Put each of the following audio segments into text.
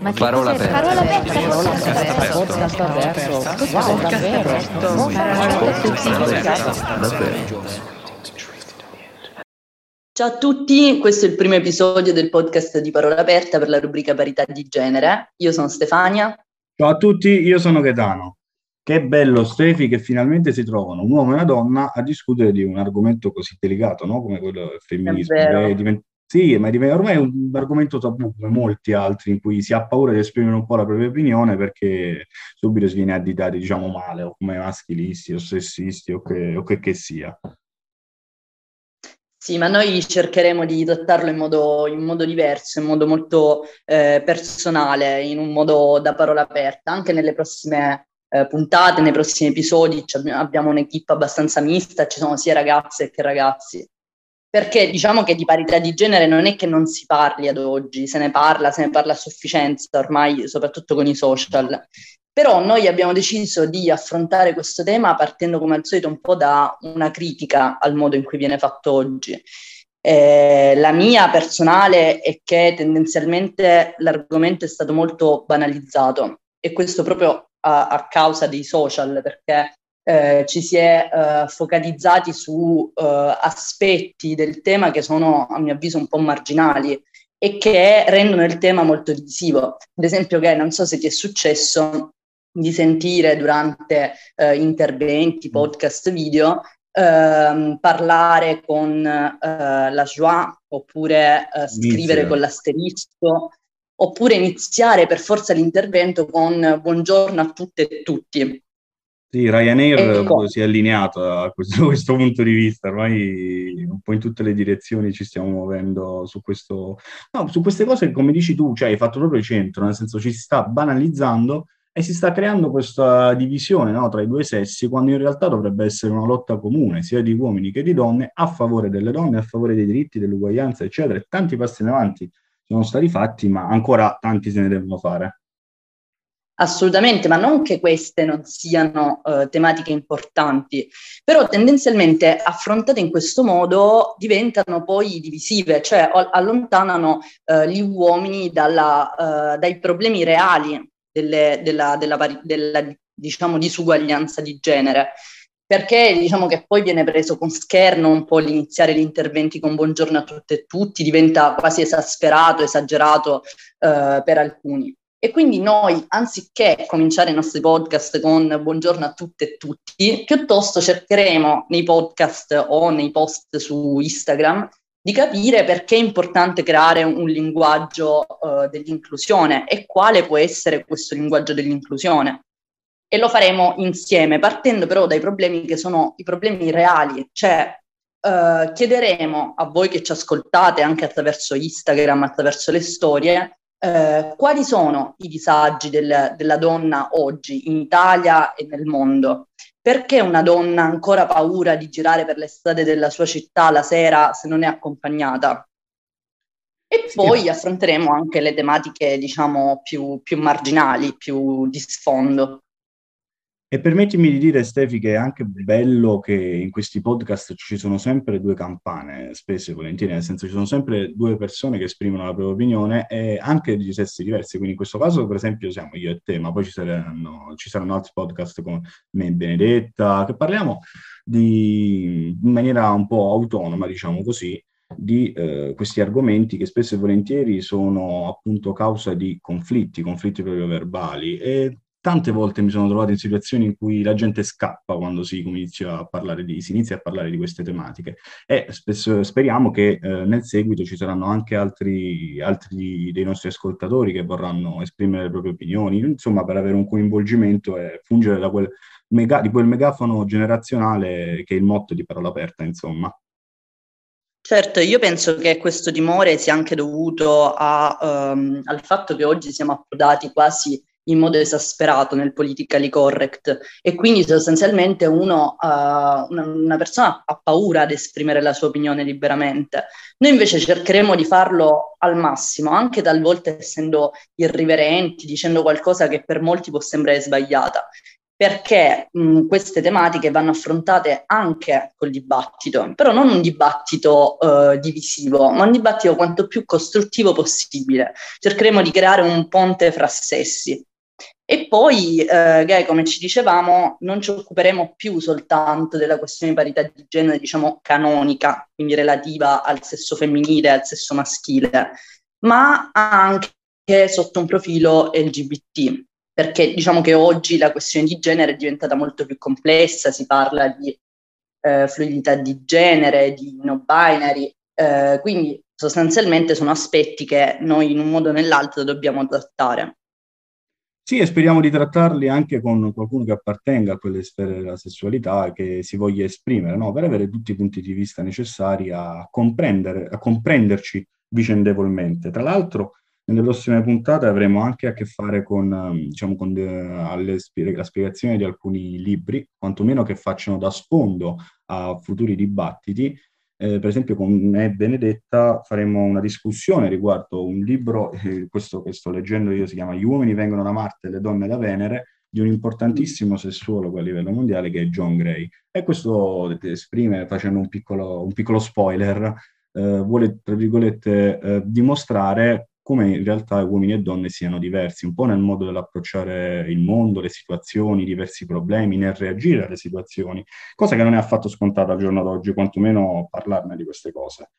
Ma parola aperta. Parola aperta. Parola aperta. Podcast aperto. Wow, davvero. Ciao a tutti, questo è il primo episodio del podcast di Parola Aperta per la rubrica Parità di Genere. Io sono Stefania. Ciao a tutti, io sono Gaetano. Che bello, Stefi, che finalmente si trovano un uomo e una donna a discutere di un argomento così delicato, no? Come quello del femminismo. È divent- sì, ma ormai è un argomento tabù come molti altri in cui si ha paura di esprimere un po' la propria opinione perché subito si viene additati, diciamo, male o come maschilisti o sessisti o che, o che, che sia. Sì, ma noi cercheremo di trattarlo in modo, in modo diverso, in modo molto eh, personale, in un modo da parola aperta, anche nelle prossime eh, puntate, nei prossimi episodi abbiamo un'equipe abbastanza mista, ci sono sia ragazze che ragazzi perché diciamo che di parità di genere non è che non si parli ad oggi, se ne parla, se ne parla a sufficienza ormai, soprattutto con i social. Però noi abbiamo deciso di affrontare questo tema partendo come al solito un po' da una critica al modo in cui viene fatto oggi. Eh, la mia personale è che tendenzialmente l'argomento è stato molto banalizzato e questo proprio a, a causa dei social, perché eh, ci si è eh, focalizzati su eh, aspetti del tema che sono a mio avviso un po' marginali e che rendono il tema molto divisivo. Ad esempio, che non so se ti è successo di sentire durante eh, interventi, mm. podcast, video, ehm, parlare con eh, la joie oppure eh, scrivere Inizia. con l'asterisco oppure iniziare per forza l'intervento con buongiorno a tutte e tutti. Sì, Ryanair ecco. si è allineato a questo, questo, punto di vista, ormai un po' in tutte le direzioni ci stiamo muovendo su questo, no, su queste cose, come dici tu, cioè hai fatto proprio il centro, nel senso ci si sta banalizzando e si sta creando questa divisione no, tra i due sessi, quando in realtà dovrebbe essere una lotta comune, sia di uomini che di donne, a favore delle donne, a favore dei diritti, dell'uguaglianza, eccetera. E tanti passi in avanti sono stati fatti, ma ancora tanti se ne devono fare. Assolutamente, ma non che queste non siano uh, tematiche importanti, però tendenzialmente affrontate in questo modo diventano poi divisive, cioè allontanano uh, gli uomini dalla, uh, dai problemi reali delle, della, della, della diciamo, disuguaglianza di genere perché diciamo che poi viene preso con scherno un po' l'iniziare gli interventi con buongiorno a tutte e tutti, diventa quasi esasperato, esagerato eh, per alcuni. E quindi noi, anziché cominciare i nostri podcast con buongiorno a tutte e tutti, piuttosto cercheremo nei podcast o nei post su Instagram di capire perché è importante creare un linguaggio uh, dell'inclusione e quale può essere questo linguaggio dell'inclusione. E lo faremo insieme, partendo però dai problemi che sono i problemi reali, cioè uh, chiederemo a voi che ci ascoltate anche attraverso Instagram, attraverso le storie, eh, quali sono i disagi del, della donna oggi in Italia e nel mondo? Perché una donna ha ancora paura di girare per le strade della sua città la sera se non è accompagnata? E poi affronteremo anche le tematiche, diciamo, più, più marginali, più di sfondo. E permettimi di dire, Stefi, che è anche bello che in questi podcast ci sono sempre due campane, spesso e volentieri, nel senso ci sono sempre due persone che esprimono la propria opinione e anche di sessi diversi. Quindi in questo caso, per esempio, siamo io e te, ma poi ci saranno, ci saranno altri podcast con me e Benedetta, che parliamo di, in maniera un po' autonoma, diciamo così, di eh, questi argomenti che spesso e volentieri sono appunto causa di conflitti, conflitti proprio verbali e tante volte mi sono trovato in situazioni in cui la gente scappa quando si inizia a parlare di, a parlare di queste tematiche e spesso, speriamo che eh, nel seguito ci saranno anche altri, altri, dei nostri ascoltatori che vorranno esprimere le proprie opinioni, insomma per avere un coinvolgimento e fungere da quel mega, di quel megafono generazionale che è il motto di Parola Aperta, insomma. Certo, io penso che questo timore sia anche dovuto a, um, al fatto che oggi siamo approdati quasi in modo esasperato nel politically correct e quindi sostanzialmente uno, uh, una, persona ha paura ad esprimere la sua opinione liberamente. Noi invece cercheremo di farlo al massimo, anche talvolta essendo irriverenti, dicendo qualcosa che per molti può sembrare sbagliata, perché mh, queste tematiche vanno affrontate anche col dibattito, però non un dibattito uh, divisivo, ma un dibattito quanto più costruttivo possibile. Cercheremo di creare un ponte fra sessi. E poi, eh, come ci dicevamo, non ci occuperemo più soltanto della questione di parità di genere, diciamo, canonica, quindi relativa al sesso femminile, al sesso maschile, ma anche sotto un profilo LGBT, perché diciamo che oggi la questione di genere è diventata molto più complessa, si parla di eh, fluidità di genere, di no binary, eh, quindi sostanzialmente sono aspetti che noi in un modo o nell'altro dobbiamo trattare. Sì, e speriamo di trattarli anche con qualcuno che appartenga a quelle sfere della sessualità che si voglia esprimere, no? per avere tutti i punti di vista necessari a, comprendere, a comprenderci vicendevolmente. Tra l'altro, nelle prossime puntate avremo anche a che fare con, ehm, diciamo, con de, alle, la spiegazione di alcuni libri, quantomeno che facciano da sfondo a futuri dibattiti eh, per esempio con me e Benedetta faremo una discussione riguardo un libro, eh, questo che sto leggendo io si chiama Gli uomini vengono da Marte e le donne da Venere, di un importantissimo sessuologo a livello mondiale che è John Gray. E questo esprime, facendo un piccolo, un piccolo spoiler, eh, vuole, tra virgolette, eh, dimostrare come in realtà uomini e donne siano diversi, un po' nel modo dell'approcciare il mondo, le situazioni, i diversi problemi, nel reagire alle situazioni, cosa che non è affatto scontata al giorno d'oggi, quantomeno parlarne di queste cose.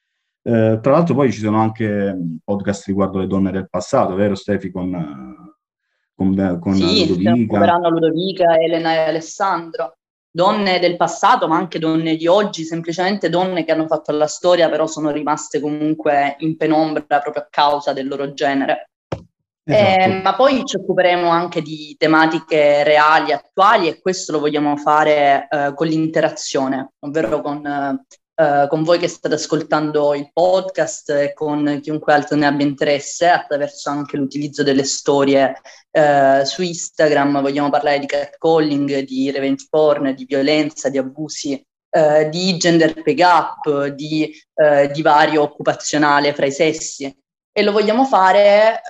Eh, tra l'altro poi ci sono anche podcast riguardo le donne del passato, vero Stefi, con, con, con sì, Ludovica? Sì, Ludovica, Elena e Alessandro donne del passato, ma anche donne di oggi, semplicemente donne che hanno fatto la storia, però sono rimaste comunque in penombra proprio a causa del loro genere. Esatto. Eh, ma poi ci occuperemo anche di tematiche reali, attuali e questo lo vogliamo fare eh, con l'interazione, ovvero con eh, eh, con voi che state ascoltando il podcast e con chiunque altro ne abbia interesse, attraverso anche l'utilizzo delle storie uh, su Instagram. Vogliamo parlare di catcalling, di revenge porn, di violenza, di abusi, uh, di gender pay gap, di divario occupazionale fra i sessi. E lo vogliamo fare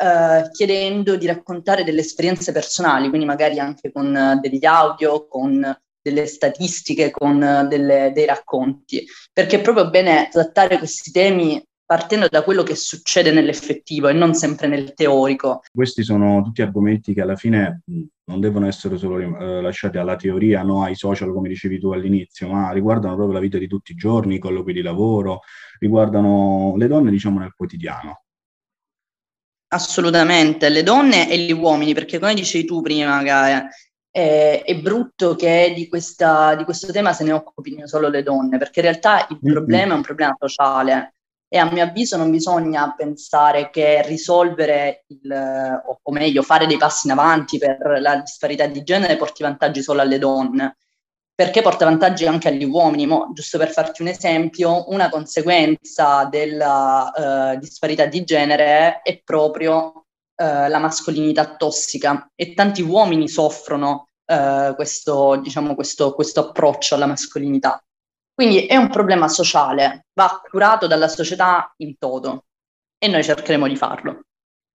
chiedendo di raccontare delle esperienze personali, quindi magari anche con degli audio, con delle statistiche, con eh, delle, dei racconti, perché è proprio bene trattare questi temi partendo da quello che succede nell'effettivo e non sempre nel teorico. Questi sono tutti argomenti che alla fine non devono essere solo eh, lasciati alla teoria, no, ai social come dicevi tu all'inizio, ma riguardano proprio la vita di tutti i giorni, i colloqui di lavoro, riguardano le donne diciamo nel quotidiano. Assolutamente, le donne e gli uomini, perché come dicevi tu prima, Gaia, eh, è brutto che di, questa, di, questo tema se ne occupino solo le donne, perché in realtà il problema è un problema sociale e a mio avviso non bisogna pensare che risolvere, il, o, meglio, fare dei passi in avanti per la disparità di genere porti vantaggi solo alle donne, perché porta vantaggi anche agli uomini. Mo, giusto per farti un esempio, una conseguenza della uh, disparità di genere è proprio eh, la mascolinità tossica e tanti uomini soffrono eh, questo, diciamo, questo, questo approccio alla mascolinità. Quindi è un problema sociale, va curato dalla società in toto e noi cercheremo di farlo.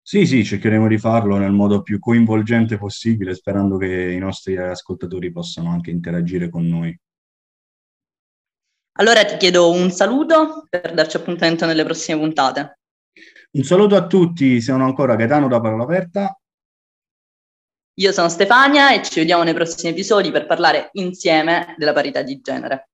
Sì, sì, cercheremo di farlo nel modo più coinvolgente possibile, sperando che i nostri ascoltatori possano anche interagire con noi. Allora ti chiedo un saluto per darci appuntamento nelle prossime puntate. Un saluto a tutti, sono ancora Gaetano da Parola Aperta. Io sono Stefania e ci vediamo nei prossimi episodi per parlare insieme della parità di genere.